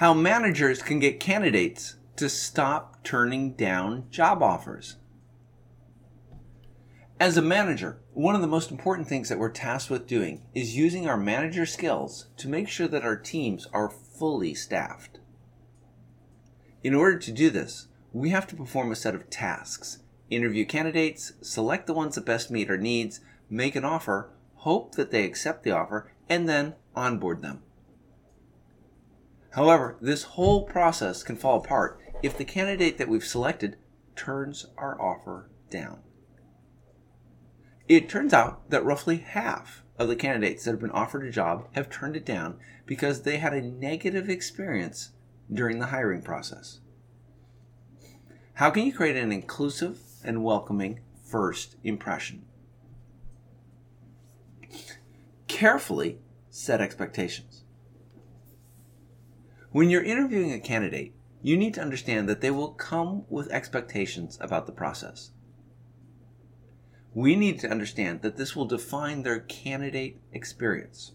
How managers can get candidates to stop turning down job offers. As a manager, one of the most important things that we're tasked with doing is using our manager skills to make sure that our teams are fully staffed. In order to do this, we have to perform a set of tasks interview candidates, select the ones that best meet our needs, make an offer, hope that they accept the offer, and then onboard them. However, this whole process can fall apart if the candidate that we've selected turns our offer down. It turns out that roughly half of the candidates that have been offered a job have turned it down because they had a negative experience during the hiring process. How can you create an inclusive and welcoming first impression? Carefully set expectations. When you're interviewing a candidate, you need to understand that they will come with expectations about the process we need to understand that this will define their candidate experience.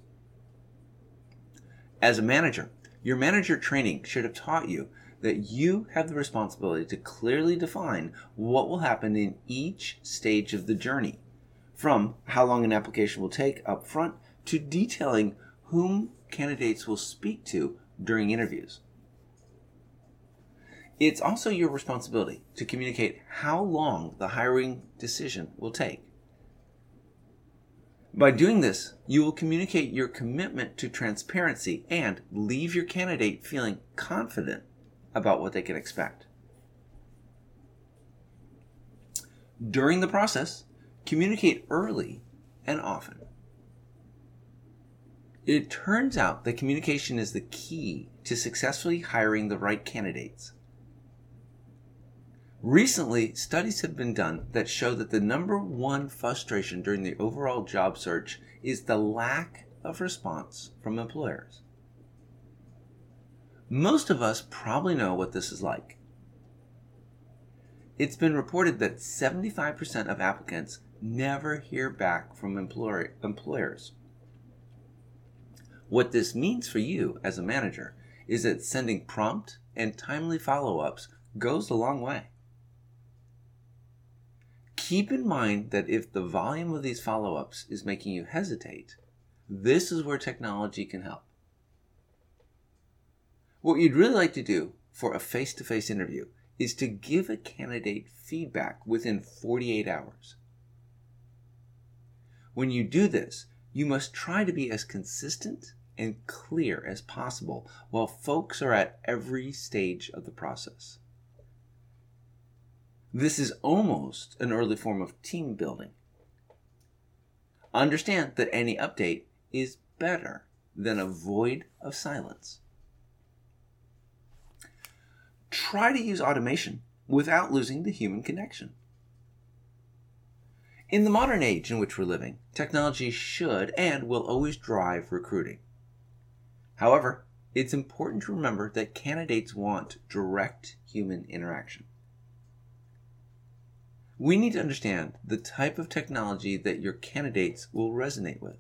As a manager, your manager training should have taught you that you have the responsibility to clearly define what will happen in each stage of the journey, from how long an application will take up front to detailing whom candidates will speak to during interviews. It's also your responsibility to communicate how long the hiring decision will take. By doing this, you will communicate your commitment to transparency and leave your candidate feeling confident about what they can expect. During the process, communicate early and often. It turns out that communication is the key to successfully hiring the right candidates. Recently, studies have been done that show that the number one frustration during the overall job search is the lack of response from employers. Most of us probably know what this is like. It's been reported that 75% of applicants never hear back from employer, employers. What this means for you as a manager is that sending prompt and timely follow ups goes a long way keep in mind that if the volume of these follow ups is making you hesitate, this is where technology can help. What you'd really like to do for a face to face interview is to give a candidate feedback within 48 hours. When you do this, you must try to be as consistent and clear as possible while folks are at every stage of the process. This is almost an early form of team building. Understand that any update is better than a void of silence. Try to use automation without losing the human connection. In the modern age in which we're living, technology should and will always drive recruiting. However, it's important to remember that candidates want direct human interaction we need to understand the type of technology that your candidates will resonate with.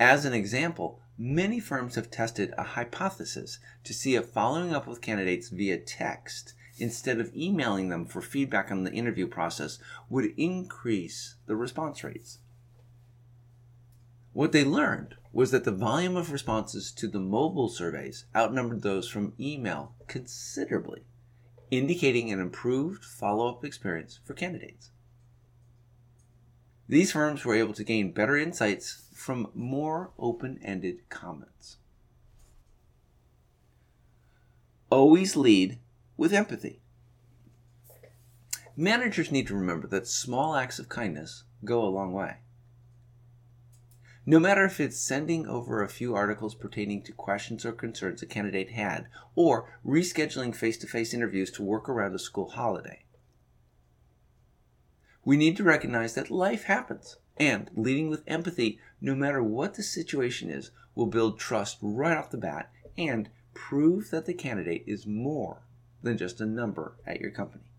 As an example, many firms have tested a hypothesis to see if following up with candidates via text instead of emailing them for feedback on the interview process would increase the response rates. What they learned was that the volume of responses to the mobile surveys outnumbered those from email considerably indicating an improved follow up experience for candidates. These firms were able to gain better insights from more open ended comments. Always lead with empathy. Managers need to remember that small acts of kindness go a long way. No matter if it's sending over a few articles pertaining to questions or concerns a candidate had, or rescheduling face to face interviews to work around a school holiday. We need to recognize that life happens, and leading with empathy, no matter what the situation is, will build trust right off the bat and prove that the candidate is more than just a number at your company.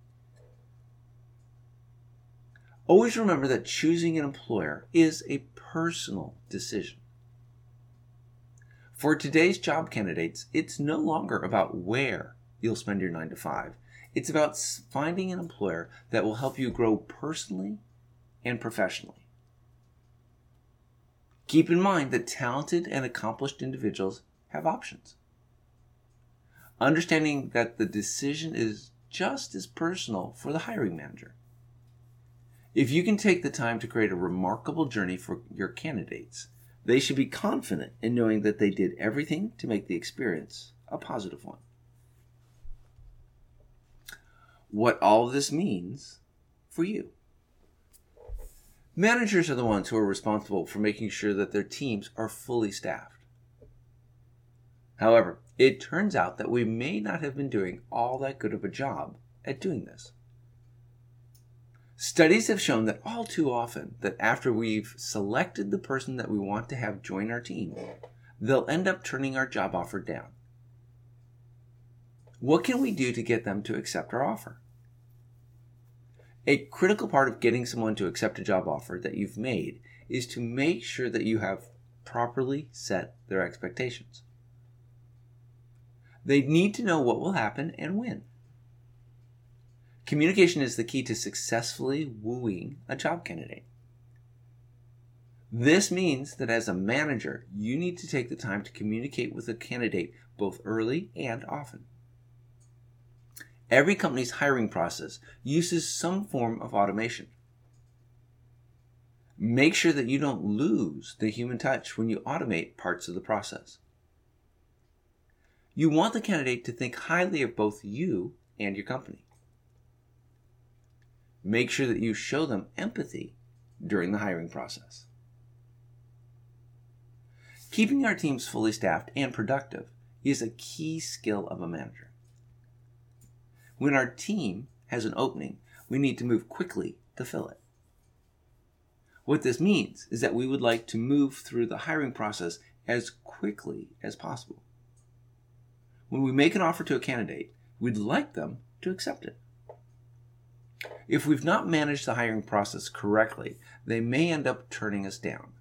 Always remember that choosing an employer is a personal decision. For today's job candidates, it's no longer about where you'll spend your 9 to 5. It's about finding an employer that will help you grow personally and professionally. Keep in mind that talented and accomplished individuals have options. Understanding that the decision is just as personal for the hiring manager. If you can take the time to create a remarkable journey for your candidates, they should be confident in knowing that they did everything to make the experience a positive one. What all this means for you. Managers are the ones who are responsible for making sure that their teams are fully staffed. However, it turns out that we may not have been doing all that good of a job at doing this. Studies have shown that all too often that after we've selected the person that we want to have join our team, they'll end up turning our job offer down. What can we do to get them to accept our offer? A critical part of getting someone to accept a job offer that you've made is to make sure that you have properly set their expectations. They need to know what will happen and when. Communication is the key to successfully wooing a job candidate. This means that as a manager, you need to take the time to communicate with a candidate both early and often. Every company's hiring process uses some form of automation. Make sure that you don't lose the human touch when you automate parts of the process. You want the candidate to think highly of both you and your company. Make sure that you show them empathy during the hiring process. Keeping our teams fully staffed and productive is a key skill of a manager. When our team has an opening, we need to move quickly to fill it. What this means is that we would like to move through the hiring process as quickly as possible. When we make an offer to a candidate, we'd like them to accept it. If we've not managed the hiring process correctly, they may end up turning us down.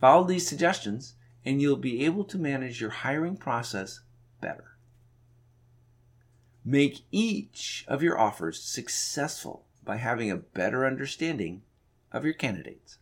Follow these suggestions, and you'll be able to manage your hiring process better. Make each of your offers successful by having a better understanding of your candidates.